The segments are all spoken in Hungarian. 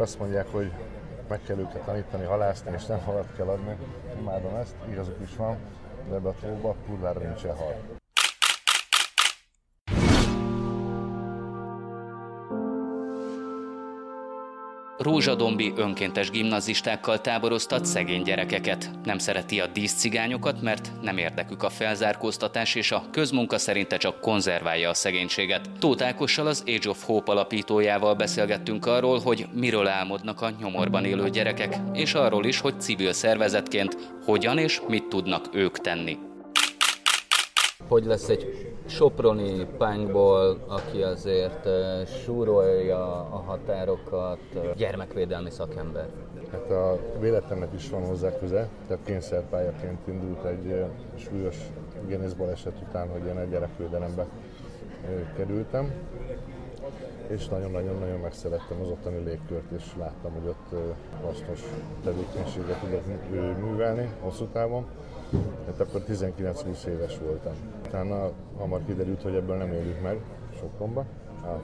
azt mondják, hogy meg kell őket tanítani, halászni, és nem halat kell adni. Imádom ezt, igazuk is van, de ebbe a tóba kurvára nincsen hal. Rózsadombi önkéntes gimnazistákkal táboroztat szegény gyerekeket. Nem szereti a díszcigányokat, mert nem érdekük a felzárkóztatás, és a közmunka szerinte csak konzerválja a szegénységet. Tóth Ákossal az Age of Hope alapítójával beszélgettünk arról, hogy miről álmodnak a nyomorban élő gyerekek, és arról is, hogy civil szervezetként hogyan és mit tudnak ők tenni hogy lesz egy soproni punkból, aki azért súrolja a határokat, gyermekvédelmi szakember. Hát a véletlennek is van hozzá köze, tehát kényszerpályaként indult egy súlyos baleset után, hogy én egy gyerekvédelembe kerültem, és nagyon-nagyon-nagyon megszerettem az ottani légkört, és láttam, hogy ott hasznos tevékenységet tudok művelni hosszú távon. Hát akkor 19-20 éves voltam. Utána hamar kiderült, hogy ebből nem élünk meg Sopronba. A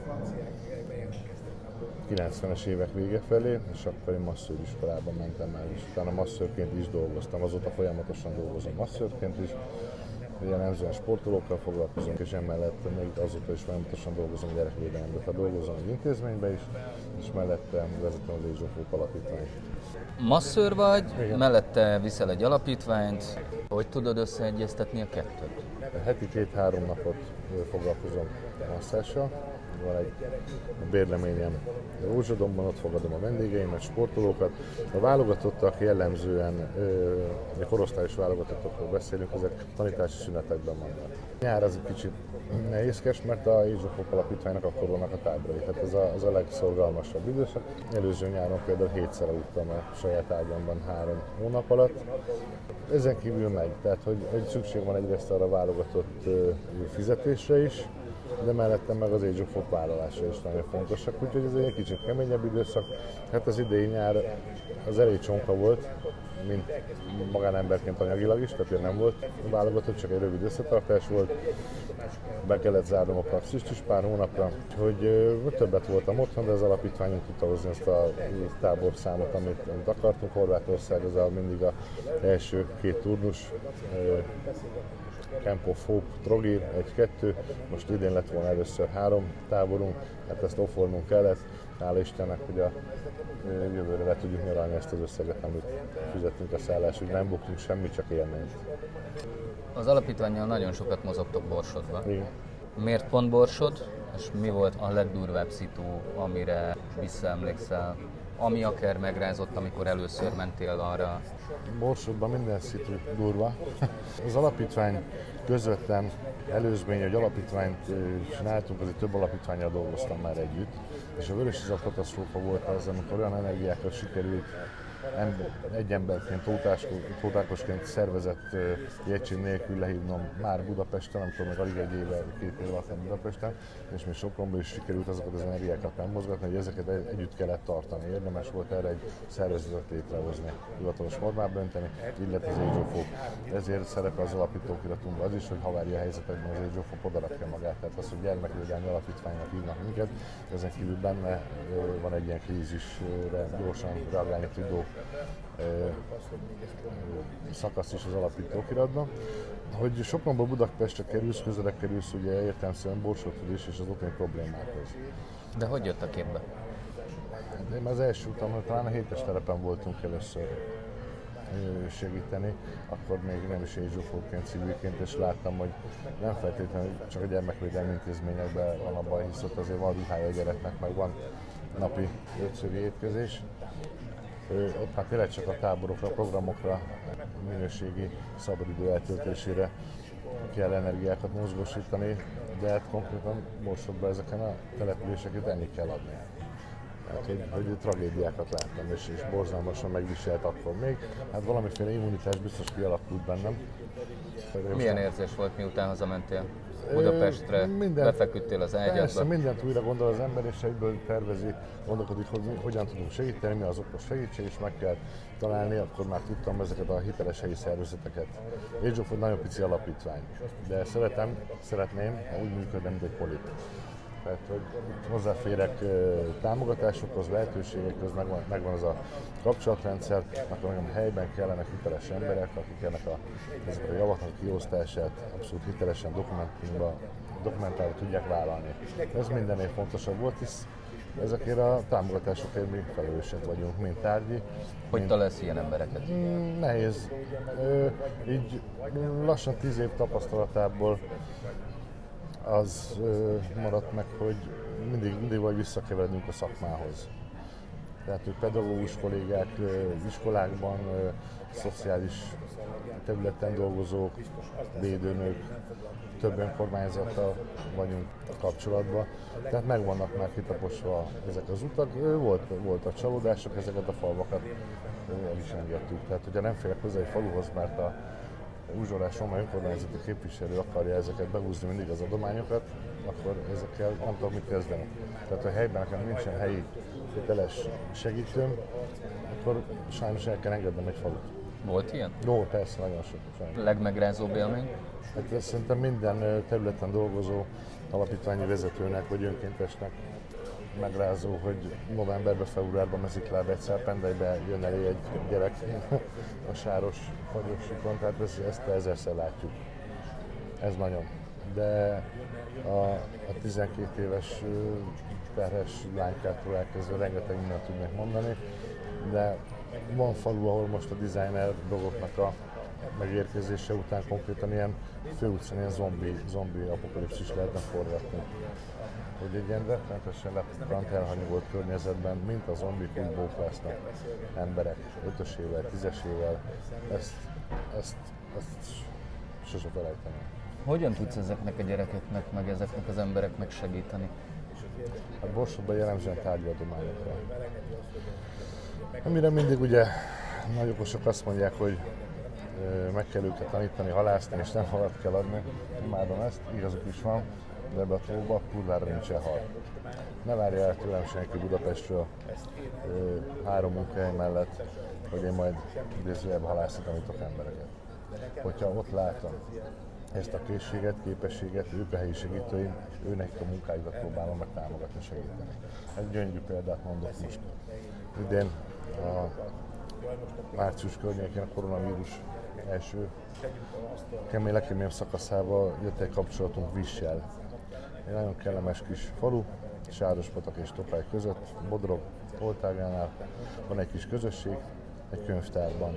90-es évek vége felé, és akkor én masszőriskolában mentem el, és utána masszőrként is dolgoztam, azóta folyamatosan dolgozom masszőrként is, jellemzően sportolókkal foglalkozunk, és emellett még azóta is folyamatosan dolgozom gyerekvédelemben. Tehát dolgozom egy intézményben is, és mellette vezetem az Age of alapítványt. Masszőr vagy, Igen. mellette viszel egy alapítványt. Hogy tudod összeegyeztetni a kettőt? Heti két-három napot foglalkozom masszással, van egy bérleményem Rózsadomban, ott fogadom a vendégeimet, sportolókat. A válogatottak jellemzően, a korosztályos válogatottakról beszélünk, ezek tanítási szünetekben vannak. Nyár az egy kicsit nehézkes, mert a Izsofok alapítványnak akkor vannak a táborai, tehát ez a, az a legszorgalmasabb időszak. Előző nyáron például hétszer aludtam a saját ágyamban három hónap alatt. Ezen kívül megy, tehát hogy, hogy szükség van egyrészt arra válogatott fizetésre is, de mellette meg az Age of vállalása is nagyon fontosak, úgyhogy ez egy kicsit keményebb időszak. Hát az idei nyár az elég csonka volt, mint magánemberként anyagilag is, tehát nem volt válogatott, csak egy rövid összetartás volt. Be kellett zárnom a praxist is pár hónapra, hogy többet voltam otthon, de az alapítványunk tudta hozni ezt a táborszámot, amit, amit akartunk. Horvátország az mindig a első két turnus Camp of Hope, Trogir, egy-kettő, most idén lett volna először három táborunk, hát ezt offolnunk kellett, hála Istennek, hogy a jövőre le tudjuk nyaralni ezt az összeget, amit fizettünk a szállás, hogy nem buktunk semmit, csak élményt. Az alapítványjal nagyon sokat mozogtok Borsodban. Igen. Miért pont Borsod, és mi volt a legdurvább szitu, amire visszaemlékszel ami akár megrázott, amikor először mentél arra? Borsodban minden szitu durva. Az alapítvány közvetlen előzmény, hogy alapítványt csináltunk, azért több alapítványjal dolgoztam már együtt, és a Vörös katasztrófa volt az, amikor olyan energiákat sikerült ember, egy emberként, tótákosként szervezett jegység nélkül lehívnom már Budapesten, nem tudom, meg alig egy éve, két év alatt Budapesten, és még Sopronban is sikerült azokat az energiákat nem mozgatni, hogy ezeket együtt kellett tartani. Érdemes volt erre egy szervezetet létrehozni, hivatalos formában önteni, illetve az Age Ezért szerepel az alapítókiratunkban az is, hogy havária helyzetekben az Age of odarakja magát. Tehát az, hogy gyermekvédelmi alapítványnak hívnak minket, ezen kívül benne van egy ilyen krízisre gyorsan reagálni tudó szakasz is az alapítókiratban. Hogy Sopronból Budapestre kerülsz, közelebb kerülsz ugye értelmszerűen Borsótól is, és az ottani problémákhoz. De hogy jött a képbe? De én az első utam, talán a hétes terepen voltunk először segíteni, akkor még nem is ézsófóként, civilként, és láttam, hogy nem feltétlenül csak a gyermekvédelmi intézményekben van a baj, hisz ott azért van ruhája a gyereknek, meg van napi ötszöri étkezés, ott már tényleg csak a táborokra, programokra, minőségi szabadidő eltöltésére kell energiákat mozgósítani, de hát konkrétan Borsodban ezeken a településeket enni kell adni. Hát, hogy, hogy tragédiákat láttam, és, és borzalmasan megviselt akkor még. Hát valamiféle immunitás biztos kialakult bennem. Milyen érzés volt, miután hazamentél? Budapestre, minden, befeküdtél az ágyadba. Persze, mindent újra gondol az ember, és egyből tervezi, gondolkodik, hogy hogyan tudunk segíteni, mi az okos segítség, és meg kell találni, akkor már tudtam ezeket a hiteles helyi szervezeteket. Age of nagyon pici alapítvány, de szeretem, szeretném, ha úgy működne, mint egy polip Tehát, hogy hozzáférek támogatásokhoz, lehetőségekhez, megvan, megvan az a kapcsolatrendszer, akkor nekem helyben kellene hiteles emberek, akik ennek a, ezek a javaknak kiosztását abszolút hitelesen dokumentumba dokumentálni tudják vállalni. Ez mindennél fontosabb volt, hisz ezekért a támogatásokért mi felelősek vagyunk, mint tárgyi. Hogy mint... találsz ilyen embereket? Mm, nehéz. Ö, így lassan tíz év tapasztalatából az maradt meg, hogy mindig, mindig vagy visszakeveredünk a szakmához. Tehát ők pedagógus kollégák, iskolákban, szociális területen dolgozók, védőnők, több önkormányzattal vagyunk kapcsolatban, tehát meg vannak már kitaposva ezek az utak. Volt, voltak csalódások, ezeket a falvakat el is engedtük. Tehát, hogyha nem férek hozzá egy faluhoz, mert a Uzsolás Roma önkormányzati képviselő akarja ezeket behúzni mindig az adományokat, akkor ezekkel nem tudom mit kezdeni. Tehát a helyben nekem nincsen helyi hiteles segítőm, akkor sajnos el kell engednem egy falut. Volt ilyen? Jó, persze, nagyon sok. Sajnos. Legmegrázóbb élmény? Hát szerintem minden területen dolgozó alapítványi vezetőnek vagy önkéntesnek megrázó, hogy novemberben, februárban mezikláb egyszer pendelybe jön elé egy gyerek a sáros fagyossikon, tehát ezt, ezt ezerszer látjuk. Ez nagyon. De a, a 12 éves terhes lánykától elkezdve rengeteg mindent tudnék mondani, de van falu, ahol most a designer dolgoknak a megérkezése után konkrétan ilyen főutcán ilyen zombi, zombi apokalipszis lehetne forgatni. Hogy egy ilyen rettenetesen lepukkant elhanyagolt környezetben, mint a zombik úgy emberek ötösével, tízesével, ezt, ezt, ezt sose felejteni. Hogyan tudsz ezeknek a gyerekeknek, meg ezeknek az embereknek segíteni? Hát Borsodban jellemzően tárgyadományokra. Amire mindig ugye nagy okosok azt mondják, hogy meg kell őket tanítani, halászni, és nem halat kell adni. Imádom ezt, igazuk is van, de ebbe a tóba kurvára nincsen hal. Ne várja el tőlem senki Budapestről három munkahely mellett, hogy én majd idézőjebb halászat tanítok embereket. Hogyha ott látom ezt a készséget, képességet, ők a helyi segítőim, őnek a munkájukat próbálom meg támogatni, segíteni. Egy gyöngyű példát mondok most. Idén a március környékén a koronavírus első kemény, legkeményebb szakaszával jött egy kapcsolatunk Vissel. Egy nagyon kellemes kis falu, Sárospatak és Topály között, Bodrog oltágánál van egy kis közösség, egy könyvtárban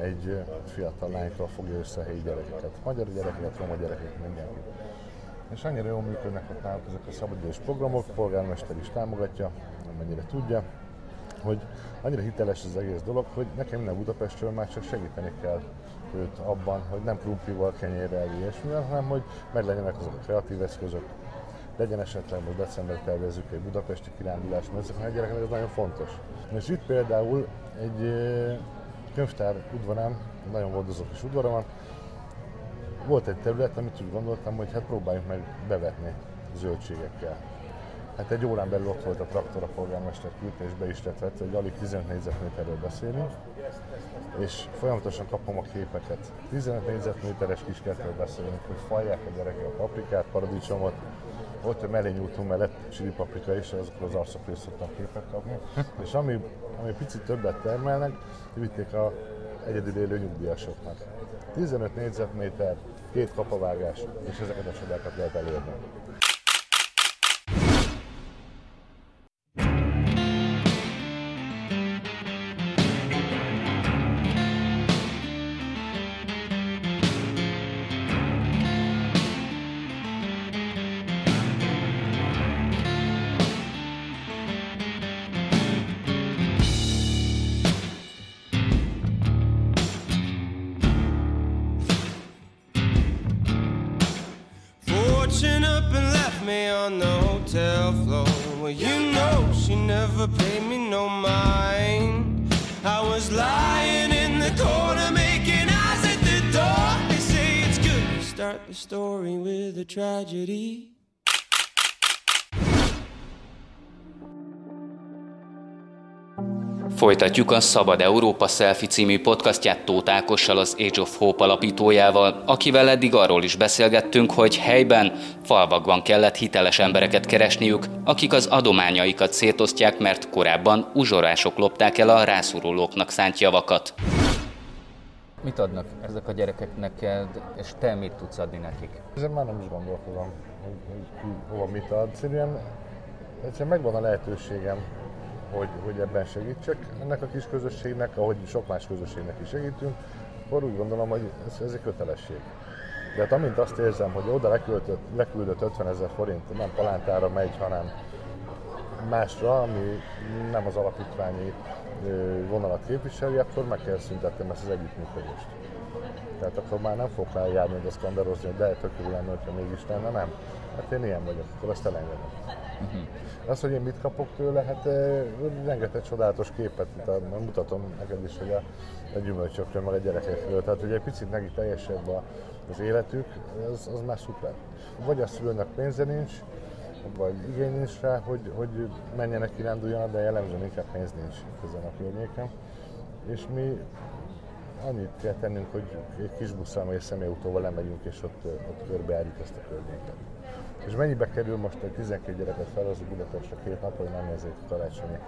egy fiatal lánytól fogja össze a helyi gyerekeket. Magyar gyerekeket, roma gyerekeket, mindenkit. És annyira jól működnek ott náluk ezek a szabadidős programok, polgármester is támogatja, amennyire tudja, hogy annyira hiteles az egész dolog, hogy nekem minden Budapestről már csak segíteni kell őt abban, hogy nem krumplival, kenyérrel, ilyesmivel, hanem hogy meg legyenek azok a kreatív eszközök, legyen esetleg most december tervezzük egy budapesti kirándulás, mert ezek a gyerekeknek ez nagyon fontos. És itt például egy könyvtár udvarán, nagyon gondozott is udvara van, volt egy terület, amit úgy gondoltam, hogy hát próbáljuk meg bevetni zöldségekkel. Hát egy órán belül ott volt a traktor, a polgármester küldte és be is vett, hogy alig 15 négyzetméterről beszélünk, és folyamatosan kapom a képeket. 15 négyzetméteres kiskertről beszélünk, hogy fajják a gyerekek a paprikát, paradicsomot, ott, hogy mellé nyújtunk mellett csili paprika is, azokról az arcokról szoktam képet kapni. És ami, ami picit többet termelnek, vitték a egyedül élő nyugdíjasoknak. 15 négyzetméter, két kapavágás, és ezeket a csodákat lehet elérni. You never paid me no mind. I was lying in the corner, making eyes at the door. They say it's good to start the story with a tragedy. Folytatjuk a Szabad Európa Selfie című podcastját Tóth Ákossal, az Age of Hope alapítójával, akivel eddig arról is beszélgettünk, hogy helyben, falvakban kellett hiteles embereket keresniük, akik az adományaikat szétosztják, mert korábban uzsorások lopták el a rászorulóknak szánt javakat. Mit adnak ezek a gyerekek neked, és te mit tudsz adni nekik? Ezen már nem is gondolkozom, hogy, hogy ki hova mit ad. Egyszerűen, egyszerűen megvan a lehetőségem, hogy, hogy ebben segítsek ennek a kis közösségnek, ahogy sok más közösségnek is segítünk, akkor úgy gondolom, hogy ez, ez egy kötelesség. De hát amint azt érzem, hogy oda leküldött, leküldött 50 ezer forint nem palántára megy, hanem másra, ami nem az alapítványi vonalat képviseli, akkor meg kell szüntetnem ezt az együttműködést. Tehát akkor már nem fog rá járni, hogy azt kandarozni, hogy de tök jó lenne, hogyha mégis lenne, nem. Hát én ilyen vagyok, akkor azt elengedem. Uh-huh. Az, hogy én mit kapok tőle, hát rengeteg csodálatos képet mutatom neked is, hogy a, a gyümölcsökről, meg a gyerekekről. Tehát ugye egy picit neki teljesebb a, az életük, az, az már szuper. Vagy a szülőnek pénze nincs, vagy igény nincs rá, hogy, hogy menjenek kiránduljanak, de jellemzően inkább pénz nincs ezen a környéken. És mi annyit kell tennünk, hogy egy kis busszal vagy egy személyautóval lemegyünk, és ott, ott körbeálljuk ezt a környéket. És mennyibe kerül most egy 12 gyereket felhozni Budapestre két nap, hogy nem a karácsonyi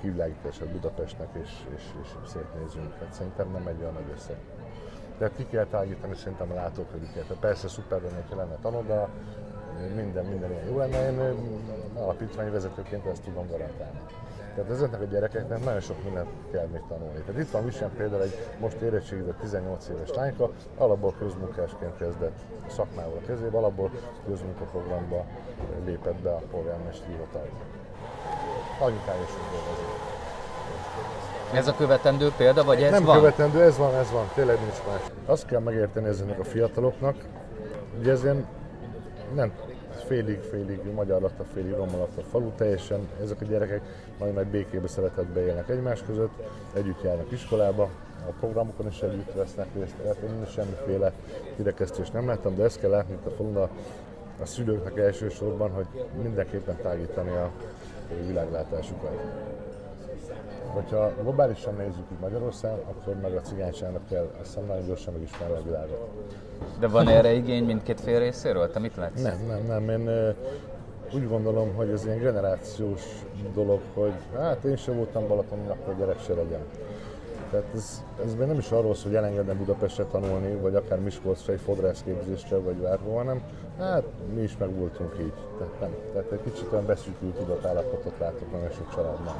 kivilágítását Budapestnek, és, és, és szétnézünk. Hát szerintem nem egy olyan nagy összeg. Tehát ki kell tágítani szerintem a látókörüket. Persze szuper lenne, ha lenne tanoda, minden, minden ilyen jó lenne, én alapítványi ezt tudom garantálni. Tehát ezeknek a gyerekeknek nagyon sok mindent kell még tanulni. Tehát itt van Visen például egy most érettségizett 18 éves lányka, alapból közmunkásként kezdett szakmával a kezébe, alapból közmunkaprogramba lépett be a polgármesteri hivatalba. Anyukája is dolgozik. Ez a követendő példa, vagy ez Nem van? követendő, ez van, ez van, tényleg nincs más. Azt kell megérteni ezeknek a fiataloknak, hogy ez nem félig, félig magyar lakta, félig roma lakta falu, teljesen ezek a gyerekek nagyon nagy békébe szeretetbe élnek egymás között, együtt járnak iskolába, a programokon is együtt vesznek részt, tehát én semmiféle kirekesztést nem láttam, de ezt kell látni itt a falun a, a szülőknek elsősorban, hogy mindenképpen tágítani a világlátásukat. Hogyha globálisan nézzük így Magyarország, akkor meg a cigányságnak kell azt hiszem nagyon gyorsan megismerni a világot. De van erre igény mindkét fél részéről? Te mit látsz? Nem, nem, nem. Én úgy gondolom, hogy ez ilyen generációs dolog, hogy hát én sem voltam Balatonon, akkor gyerek se legyen. Tehát ez, ez még nem is arról szól, hogy elengedem Budapestre tanulni, vagy akár Miskolcra egy fodrászképzésre, vagy bárhol, hanem hát mi is meg voltunk így. Tehát, nem. Tehát egy kicsit olyan beszűkült tudatállapotot látok nagyon sok családban.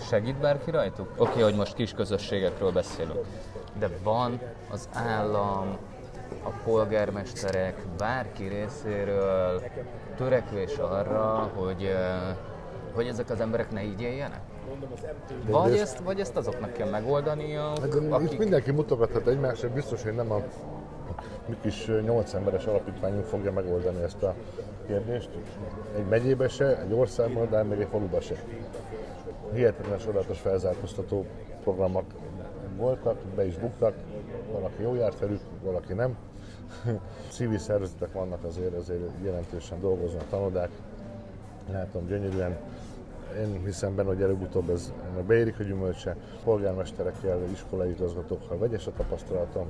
Segít bárki rajtuk? Oké, okay, hogy most kis közösségekről beszélünk, de van az állam, a polgármesterek, bárki részéről törekvés arra, hogy, hogy ezek az emberek ne így éljenek? Vagy ezt, vagy ezt azoknak kell megoldani, hát, akik... Itt mindenki mutogathat egymásra, biztos, hogy nem a mi kis 8 emberes alapítványunk fogja megoldani ezt a kérdést. Egy megyébe se, egy országban, de még egy faluba se. Hihetetlen sodatos felzárkóztató programok voltak, be is buktak, valaki jó járt velük, valaki nem. Civil szervezetek vannak azért, azért jelentősen dolgoznak, tanodák, látom gyönyörűen. Én hiszem benne, hogy előbb-utóbb ez beérik a gyümölcse. Polgármesterekkel, iskolai igazgatókkal vegyes a tapasztalatom,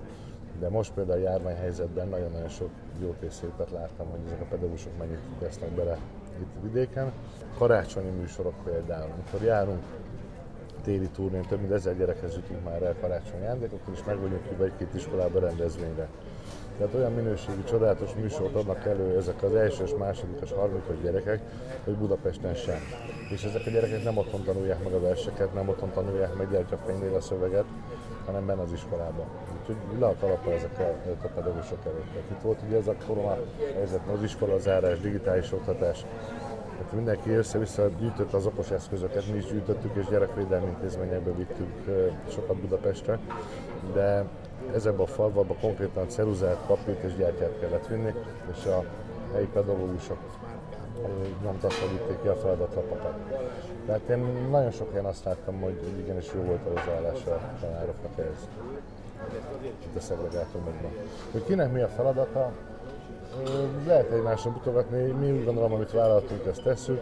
de most például a járványhelyzetben nagyon-nagyon sok jót és szépet láttam, hogy ezek a pedagógusok mennyit tesznek bele itt vidéken. Karácsonyi műsorok például, amikor járunk téli turnén, több mint ezer gyerekhez jutunk már el karácsonyi ajándékokkal, és meg vagyunk hívva egy-két iskolába rendezvényre. Tehát olyan minőségű, csodálatos műsort adnak elő ezek az elsős, másodikos, harmadikos gyerekek, hogy Budapesten sem. És ezek a gyerekek nem otthon tanulják meg a verseket, nem otthon tanulják meg gyertyafénynél a szöveget, hanem benne az iskolában. Úgyhogy le a kalapra ezek a, a pedagógusok előtt. Tehát itt volt ugye ez a korona helyzet, az iskola zárás, digitális oktatás, Hát mindenki össze-vissza gyűjtött az okos eszközöket, mi is gyűjtöttük, és gyerekvédelmi intézményekbe vittük sokat Budapestre, de ezekbe a falvakba konkrétan ceruzát, papírt és gyertyát kellett vinni, és a helyi pedagógusok nyomtatva vitték ki a feladatlapokat. Tehát én nagyon sok helyen azt láttam, hogy igenis jó volt a hozzáállás a tanároknak ez. Itt a szegregátumokban. Hogy kinek mi a feladata, lehet egymásra mutogatni, mi úgy gondolom, amit vállaltunk, ezt tesszük.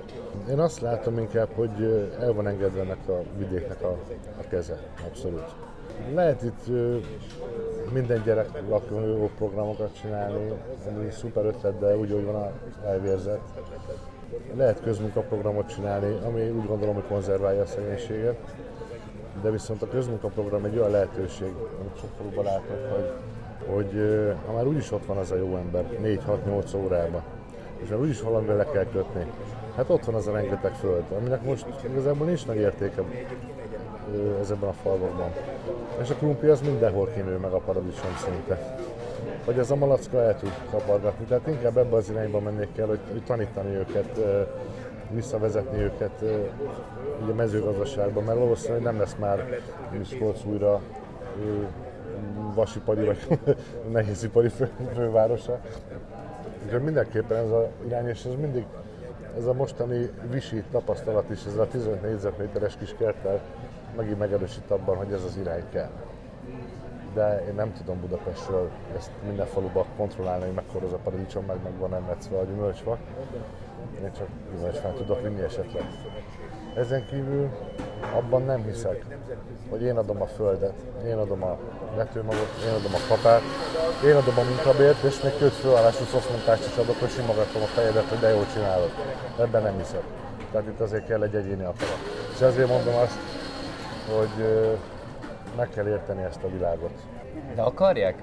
Én azt látom inkább, hogy el van engedve ennek a vidéknek a, a keze, abszolút. Lehet itt minden gyerek lakó programokat csinálni, ami szuper ötlet, de úgy, hogy van a elvérzet. Lehet közmunkaprogramot csinálni, ami úgy gondolom, hogy konzerválja a szegénységet, de viszont a közmunkaprogram egy olyan lehetőség, amit sok faluban látok, hogy, hogy ha már úgyis ott van az a jó ember, 4-6-8 órában, és már úgyis valamivel le kell kötni, hát ott van az a rengeteg föld, aminek most igazából nincs nagy értéke ezekben a falvakban. És a krumpi az mindenhol kinő meg a paradicsom szinte. Hogy ez a malacka el tud kapargatni. Tehát inkább ebbe az irányba mennék kell, hogy, hogy tanítani őket, visszavezetni őket ugye a mezőgazdaságban, mert valószínűleg nem lesz már Miskolc újra vasipari vagy nehézipari fő, fővárosa. Úgyhogy mindenképpen ez az irány, és ez mindig ez a mostani visi tapasztalat is, ez a 15 négyzetméteres kis kerttel megint megerősít abban, hogy ez az irány kell. De én nem tudom Budapestről ezt minden faluba kontrollálni, hogy mekkora az a paradicsom, meg meg van emetszve a gyümölcsfa. Én csak gyümölcsfát tudok vinni esetleg. Ezen kívül abban nem hiszek, hogy én adom a földet, én adom a vetőmagot, én adom a kapát, én adom a munkabért, és még köt főállású szoszmunkást is adok, hogy simogatom a fejedet, hogy de jól csinálod. Ebben nem hiszek. Tehát itt azért kell egy egyéni akarat. És ezért mondom azt, hogy meg kell érteni ezt a világot. De akarják?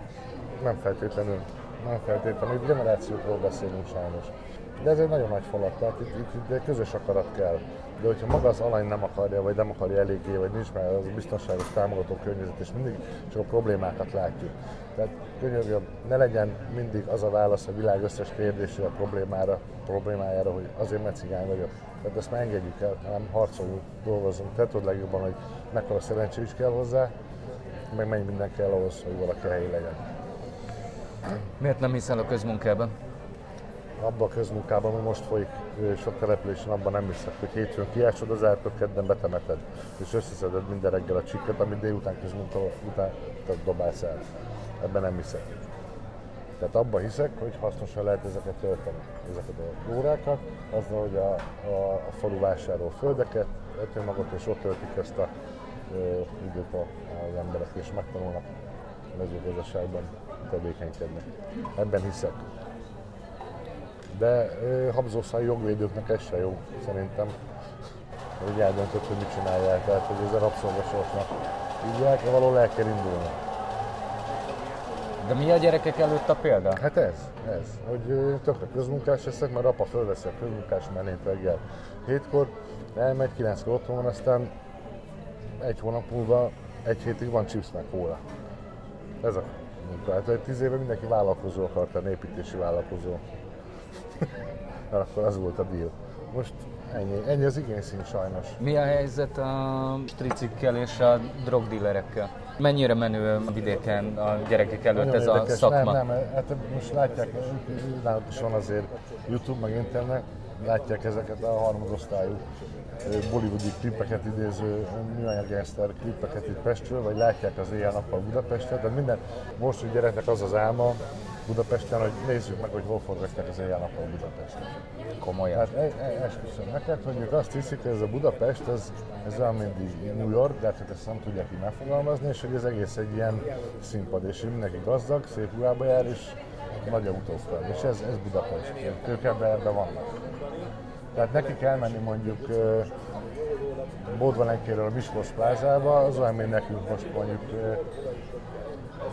Nem feltétlenül. Nem feltétlenül. Itt generációkról beszélünk sajnos. De ez egy nagyon nagy falat, tehát itt, itt, itt közös akarat kell. De hogyha maga az alany nem akarja, vagy nem akarja eléggé, vagy nincs már az a biztonságos támogató környezet, és mindig csak a problémákat látjuk. Tehát könyörgöm, ne legyen mindig az a válasz a világ összes kérdésére, a problémára, problémájára, hogy azért mert cigány vagyok. Tehát ezt már engedjük el, hanem harcoljunk, dolgozunk. Te tudod legjobban, hogy mekkora szerencsé is kell hozzá, meg mennyi minden kell ahhoz, hogy valaki helyi legyen. Miért nem hiszel a közmunkában? Abban a közmunkában, ami most folyik sok településen, abban nem hiszek, hogy hétfőn kiásod az ártot, kedden betemeted, és összeszeded minden reggel a csikket, amit délután közmunka után dobálsz el. Ebben nem hiszek. Tehát abban hiszek, hogy hasznosan lehet ezeket tölteni, ezeket a órákat, azzal, hogy a, a, a falu vásárol földeket, magot, és ott töltik ezt a ö, időt az emberek, és megtanulnak a mezőgazdaságban tevékenykedni. Ebben hiszek. De habzószáj jogvédőknek ez se jó, szerintem. Hogy eldöntött, hogy mit csinálják, tehát hogy ez a rabszolgasorsnak így el való el kell indulni. De mi a gyerekek előtt a példa? Hát ez, ez, hogy tökre közmunkás leszek, mert apa fölveszi a közmunkás menét reggel hétkor, elmegy, kilenckor otthon van, aztán egy hónap múlva, egy hétig van chips meg kóla. Ez a munka. Hát egy tíz éve mindenki vállalkozó akart lenni, építési vállalkozó. mert akkor az volt a deal. Most ennyi, ennyi az igényszín sajnos. Mi a helyzet a stricikkel és a drogdillerekkel? Mennyire menő a vidéken a gyerekek előtt Nagyon ez érdekes. a szakma? Nem, nem, hát most látják, náluk is van azért YouTube, meg internet, látják ezeket a harmadosztályú bollywoodi klipeket idéző műanyag gangster klipeket itt Pestről, vagy látják az éjjel-nappal Budapestet, tehát minden most gyereknek az az álma, Budapesten, hogy nézzük meg, hogy hol forgatják az éjjel-nappal Budapesten. Komolyan? Hát e, e, esküszöm neked, hogy ők azt hiszik, hogy ez a Budapest, ez, ez olyan, mint New York, de hát ezt nem tudják így megfogalmazni, és hogy ez egész egy ilyen színpad, és mindenki gazdag, szép ruhába jár, és nagy autókkal. És ez, ez Budapest. Ők ebben, ebben vannak. Tehát neki kell menni mondjuk Bódvalenkéről a Miskolc plázába, az olyan, mint nekünk most mondjuk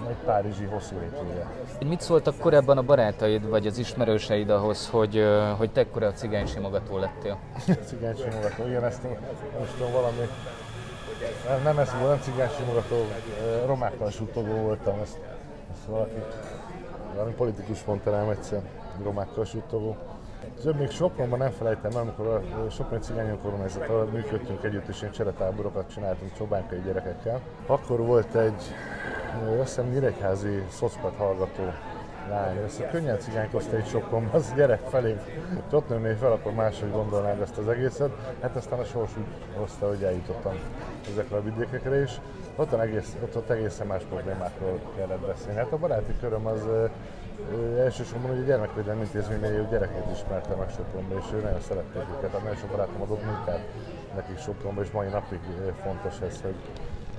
egy párizsi hosszú hétvége. Mit szóltak korábban a barátaid vagy az ismerőseid ahhoz, hogy, hogy te ekkora cigány simogató lettél? cigány simogató, igen, ezt most tudom valami nem, nem ez volt, nem cigány simogató, romákkal suttogó voltam, ezt, ezt valaki, valami politikus mondta rám egyszer, romákkal suttogó. Több még Sopronban nem felejtem el, amikor a Soproni Cigányok Kormányzat működtünk együtt, és én cseretáborokat csináltunk csobánkai gyerekekkel. Akkor volt egy, azt hiszem, nyíregyházi szocpat hallgató lány, ezt könnyen cigánykozta egy Sopronban, az gyerek felé, és ott nőné fel, akkor máshogy gondolnád ezt az egészet. Hát aztán a sors úgy hozta, hogy eljutottam ezekre a vidékekre is. Ott, egész, ott, ott egészen más problémákról kellett beszélni. Hát a baráti köröm az elsősorban hogy a gyermekvédelmi intézménynél gyerekeket ismerte meg Sopronba, és ő nagyon szerették őket. Tehát nagyon sok barátom adott munkát nekik Sopronba, és mai napig fontos ez, hogy,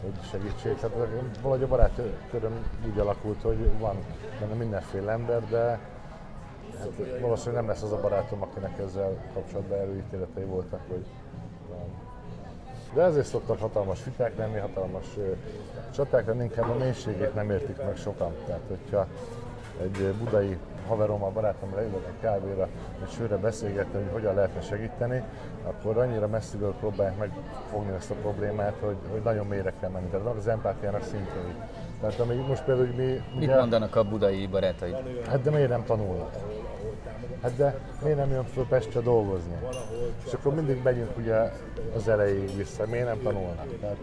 hogy segítség. Tehát valahogy a barátköröm úgy alakult, hogy van benne mindenféle ember, de hát valószínűleg nem lesz az a barátom, akinek ezzel kapcsolatban előítéletei voltak, hogy de ezért szoktak hatalmas viták lenni, hatalmas csaták lenni, inkább a mélységét nem értik meg sokan. Tehát, hogyha egy budai haverommal, barátommal leülök egy kávéra, egy sőre beszélgetni, hogy hogyan lehetne segíteni, akkor annyira messziről próbálják megfogni ezt a problémát, hogy, hogy nagyon mélyre kell menni. Tehát az empátiának szintjei. Tehát amíg most például, hogy mi... Mit ugye, mondanak a budai barátai? Hát de miért nem tanulnak? Hát de miért nem jön föl Pestre dolgozni? És akkor mindig megyünk ugye az elejéig vissza, miért nem tanulnak? Tehát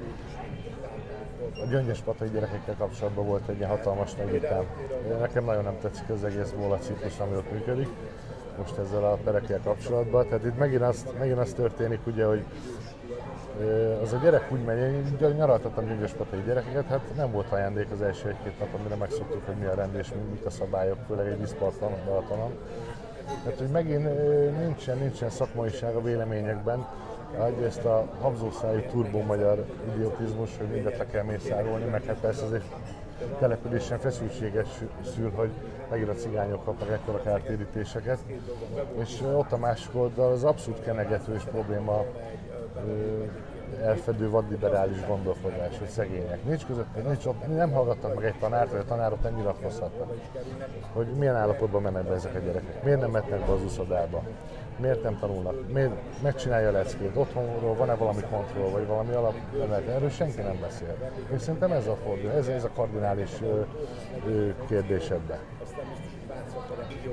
a gyöngyös patai gyerekekkel kapcsolatban volt egy ilyen hatalmas nagy vitám. Nekem nagyon nem tetszik az egész bola ciklus, ami ott működik most ezzel a perekkel kapcsolatban. Tehát itt megint az, megint az történik, ugye, hogy az a gyerek úgy megy, én nyaraltattam gyöngyöspatai gyerekeket, hát nem volt ajándék az első egy-két nap, amire megszoktuk, hogy mi a rend és mik a szabályok, főleg egy diszparton, Balatonon. Tehát, hogy megint nincsen, nincsen szakmaiság a véleményekben, ezt a habzószájú turbó magyar idiotizmus, hogy mindent le kell mészárolni, meg hát persze azért településen feszültséget szül, hogy megint a cigányok kapnak ekkora kártérítéseket. És ott a másik oldal az abszolút kenegető és probléma elfedő vadliberális gondolkodás, hogy szegények. Nincs között, nincs nem hallgattak meg egy tanárt, vagy a tanárok nem nyilatkozhatnak, hogy milyen állapotban mennek be ezek a gyerekek, miért nem mennek be az uszodába, miért nem tanulnak, miért megcsinálja a leckét, otthonról van-e valami kontroll, vagy valami alap, erről senki nem beszél. Én szerintem ez a fordul, ez, ez a kardinális ö, ö, kérdés ebben.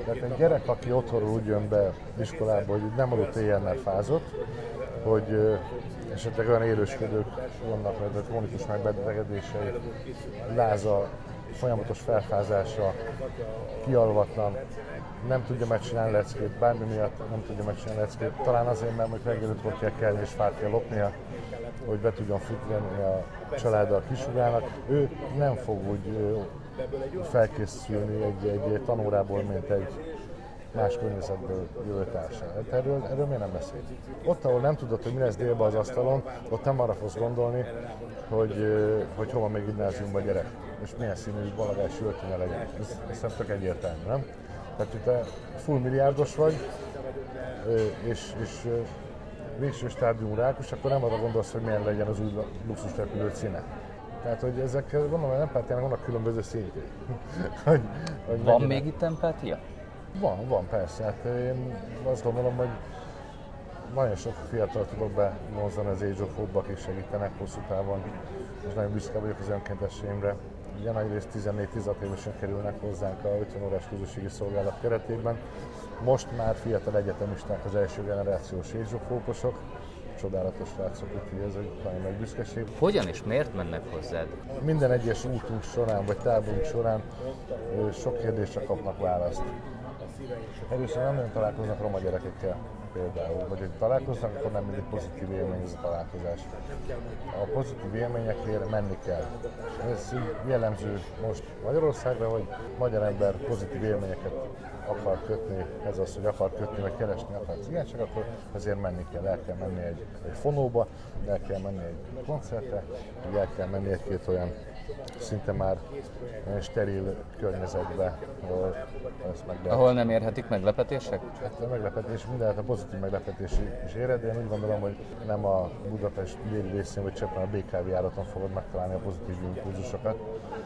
Tehát egy gyerek, aki otthonról úgy jön be iskolába, hogy nem adott éjjel, mert fázott, hogy esetleg olyan élősködők vannak, vagy krónikus megbetegedései, láza, folyamatos felfázása, kialvatlan, nem tudja megcsinálni leckét, bármi miatt nem tudja megcsinálni leckét. Talán azért, mert mondjuk reggel ötkor kell kelni és fát kell lopnia, hogy be tudjon futni a családdal kisugának. Ő nem fog úgy felkészülni egy, egy tanórából, mint egy más környezetből jövő. Hát erről, erről miért nem beszél? Ott, ahol nem tudod, hogy mi lesz délben az asztalon, ott nem arra fogsz gondolni, hogy, hogy hova még gimnáziumban gyerek, és milyen színű balagás öltönye legyen. Ez, ez nem tök egyértelmű, nem? Tehát, hogy te full milliárdos vagy, és, és végső stádium rákos, akkor nem arra gondolsz, hogy milyen legyen az új luxusrepülő színe. Tehát, hogy ezek, gondolom, hogy empátiának vannak különböző szintjei. hogy, hogy van még itt empátia? Van, van, persze. Hát én azt gondolom, hogy nagyon sok fiatal tudok bevonzani az Age of Hope-ba, akik segítenek hosszú távon, és nagyon büszke vagyok az önkéntességemre. Ugye nagy részt 14-16 évesen kerülnek hozzánk a 50 órás közösségi szolgálat keretében. Most már fiatal egyetemisták az első generációs Age of Hope-osok, csodálatos srácok, úgyhogy ez egy nagyon nagy büszkeség. Hogyan és miért mennek hozzád? Minden egyes útunk során, vagy táborunk során sok kérdésre kapnak választ. Először nem nagyon találkoznak roma gyerekekkel például, vagy hogy találkoznak, akkor nem mindig pozitív élmény ez a találkozás. A pozitív élményekért menni kell. Ez jellemző most Magyarországra, hogy magyar ember pozitív élményeket akar kötni, ez az, hogy akar kötni, vagy keresni akar cigányság, akkor azért menni kell, el kell menni egy, egy fonóba, el kell menni egy koncertre, el kell menni egy-két olyan szinte már steril környezetbe, ahol ezt meg lehet. Ahol nem érhetik meglepetések? Hát a meglepetés, minden a pozitív meglepetés is éred, én úgy gondolom, hogy nem a Budapest déli részén, vagy csak a BKV járaton fogod megtalálni a pozitív impulzusokat,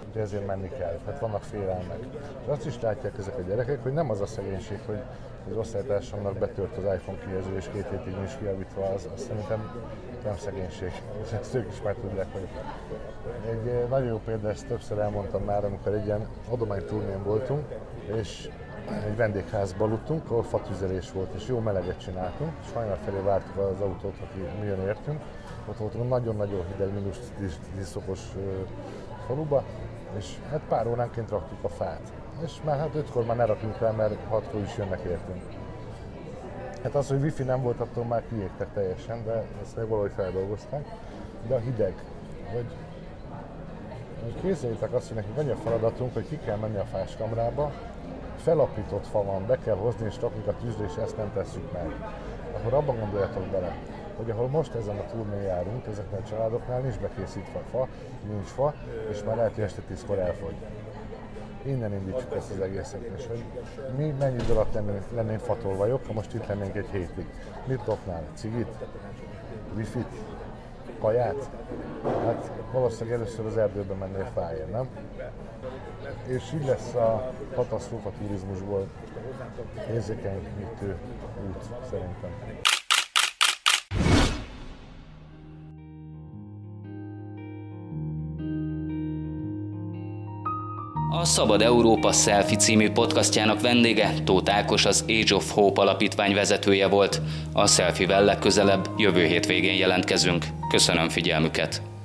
úgyhogy ezért menni kell. Hát vannak félelmek. És azt is látják ezek a gyerekek, hogy nem az a szegénység, hogy az osztálytársamnak betört az iPhone kijelző, és két hétig nincs kiavítva, az, az szerintem nem szegénység. És ezt ők is már tudják, hogy egy eh, nagyon jó példa, ezt többször elmondtam már, amikor egy ilyen adományturnén voltunk, és egy vendégházba aludtunk, ahol fatüzelés volt, és jó meleget csináltunk, és hajnal felé vártuk az autót, aki mi jön értünk. Ott voltunk nagyon-nagyon hideg, mínusz 10 szokos faluba, és hát pár óránként raktuk a fát. És már hát ötkor már ne rakjunk rá, mert hatkor is jönnek értünk. Hát az, hogy wifi nem volt, attól már kiégtek teljesen, de ezt még valahogy feldolgozták. De a hideg, hogy hogy képzeljétek azt, hogy nekünk annyi a feladatunk, hogy ki kell menni a fáskamrába, felapított fa van, be kell hozni és rakunk a tűzre, és ezt nem tesszük meg, akkor abban gondoljatok bele, hogy ahol most ezen a turnén járunk, ezeknél a családoknál nincs bekészítve fa, nincs fa, és már lehet, hogy este tízkor elfogy. Innen indítsuk ezt az egészet, és hogy mi mennyi idő alatt lennénk, lennénk fatolvajok, ha most itt lennénk egy hétig. Mit lopnál? Cigit? Wifi-t? Kaját? Hát valószínűleg először az erdőbe mennél fájér, nem? És így lesz a katasztrófa turizmusból érzékenyítő út szerintem. A Szabad Európa Selfie című podcastjának vendége Tóth Ákos az Age of Hope alapítvány vezetője volt. A selfie-vel legközelebb jövő hétvégén jelentkezünk. Köszönöm figyelmüket!